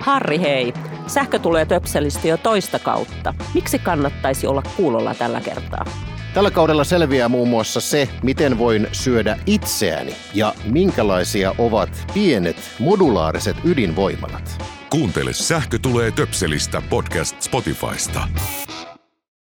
Harri hei, sähkö tulee töpselisti jo toista kautta. Miksi kannattaisi olla kuulolla tällä kertaa? Tällä kaudella selviää muun muassa se, miten voin syödä itseäni ja minkälaisia ovat pienet modulaariset ydinvoimalat. Kuuntele Sähkö tulee töpselistä podcast Spotifysta.